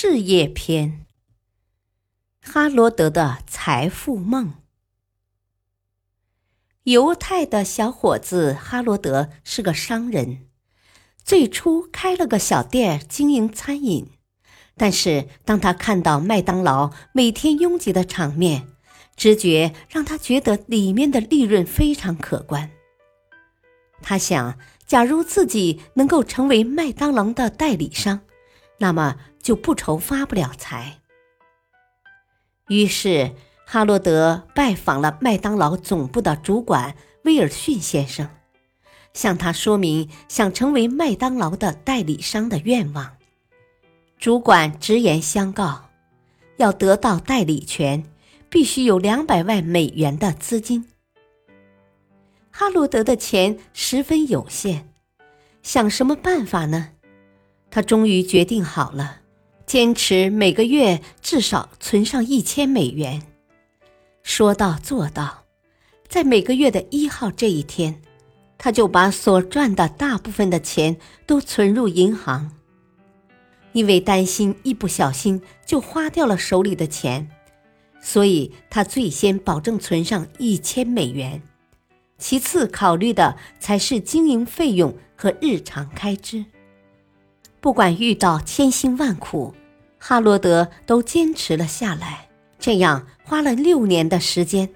事业篇：哈罗德的财富梦。犹太的小伙子哈罗德是个商人，最初开了个小店经营餐饮。但是当他看到麦当劳每天拥挤的场面，直觉让他觉得里面的利润非常可观。他想，假如自己能够成为麦当劳的代理商，那么。就不愁发不了财。于是，哈罗德拜访了麦当劳总部的主管威尔逊先生，向他说明想成为麦当劳的代理商的愿望。主管直言相告，要得到代理权，必须有两百万美元的资金。哈罗德的钱十分有限，想什么办法呢？他终于决定好了。坚持每个月至少存上一千美元，说到做到，在每个月的一号这一天，他就把所赚的大部分的钱都存入银行。因为担心一不小心就花掉了手里的钱，所以他最先保证存上一千美元，其次考虑的才是经营费用和日常开支。不管遇到千辛万苦。哈罗德都坚持了下来，这样花了六年的时间。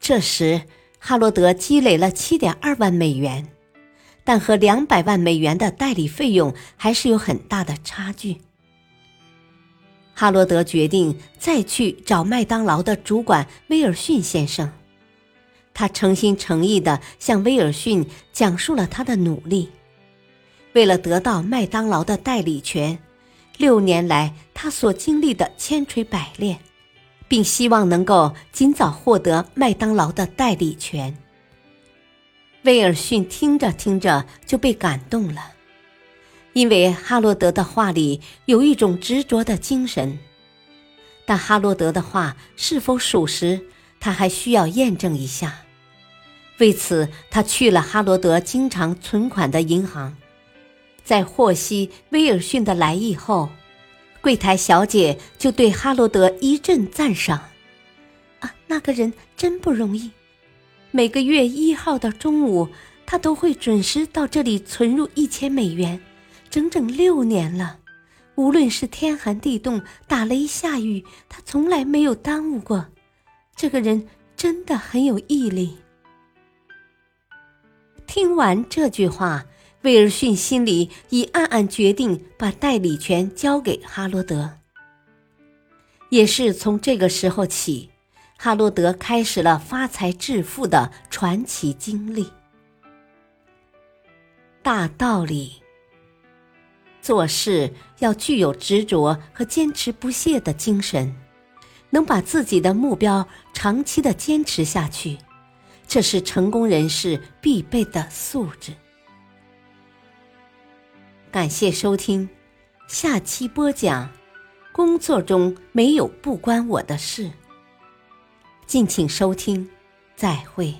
这时，哈罗德积累了七点二万美元，但和两百万美元的代理费用还是有很大的差距。哈罗德决定再去找麦当劳的主管威尔逊先生，他诚心诚意地向威尔逊讲述了他的努力，为了得到麦当劳的代理权。六年来，他所经历的千锤百炼，并希望能够尽早获得麦当劳的代理权。威尔逊听着听着就被感动了，因为哈罗德的话里有一种执着的精神。但哈罗德的话是否属实，他还需要验证一下。为此，他去了哈罗德经常存款的银行。在获悉威尔逊的来意后，柜台小姐就对哈罗德一阵赞赏：“啊，那个人真不容易！每个月一号的中午，他都会准时到这里存入一千美元，整整六年了。无论是天寒地冻、打雷下雨，他从来没有耽误过。这个人真的很有毅力。”听完这句话。威尔逊心里已暗暗决定把代理权交给哈罗德。也是从这个时候起，哈罗德开始了发财致富的传奇经历。大道理：做事要具有执着和坚持不懈的精神，能把自己的目标长期的坚持下去，这是成功人士必备的素质。感谢收听，下期播讲。工作中没有不关我的事。敬请收听，再会。